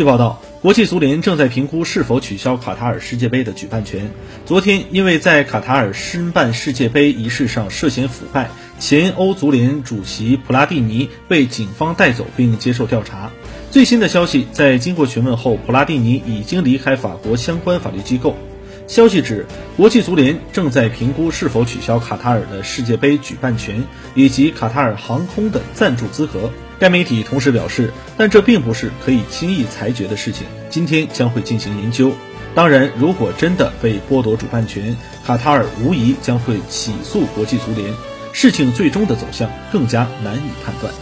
据报道，国际足联正在评估是否取消卡塔尔世界杯的举办权。昨天，因为在卡塔尔申办世界杯仪式上涉嫌腐败，前欧足联主席普拉蒂尼被警方带走并接受调查。最新的消息，在经过询问后，普拉蒂尼已经离开法国相关法律机构。消息指，国际足联正在评估是否取消卡塔尔的世界杯举办权以及卡塔尔航空的赞助资格。该媒体同时表示，但这并不是可以轻易裁决的事情，今天将会进行研究。当然，如果真的被剥夺主办权，卡塔尔无疑将会起诉国际足联，事情最终的走向更加难以判断。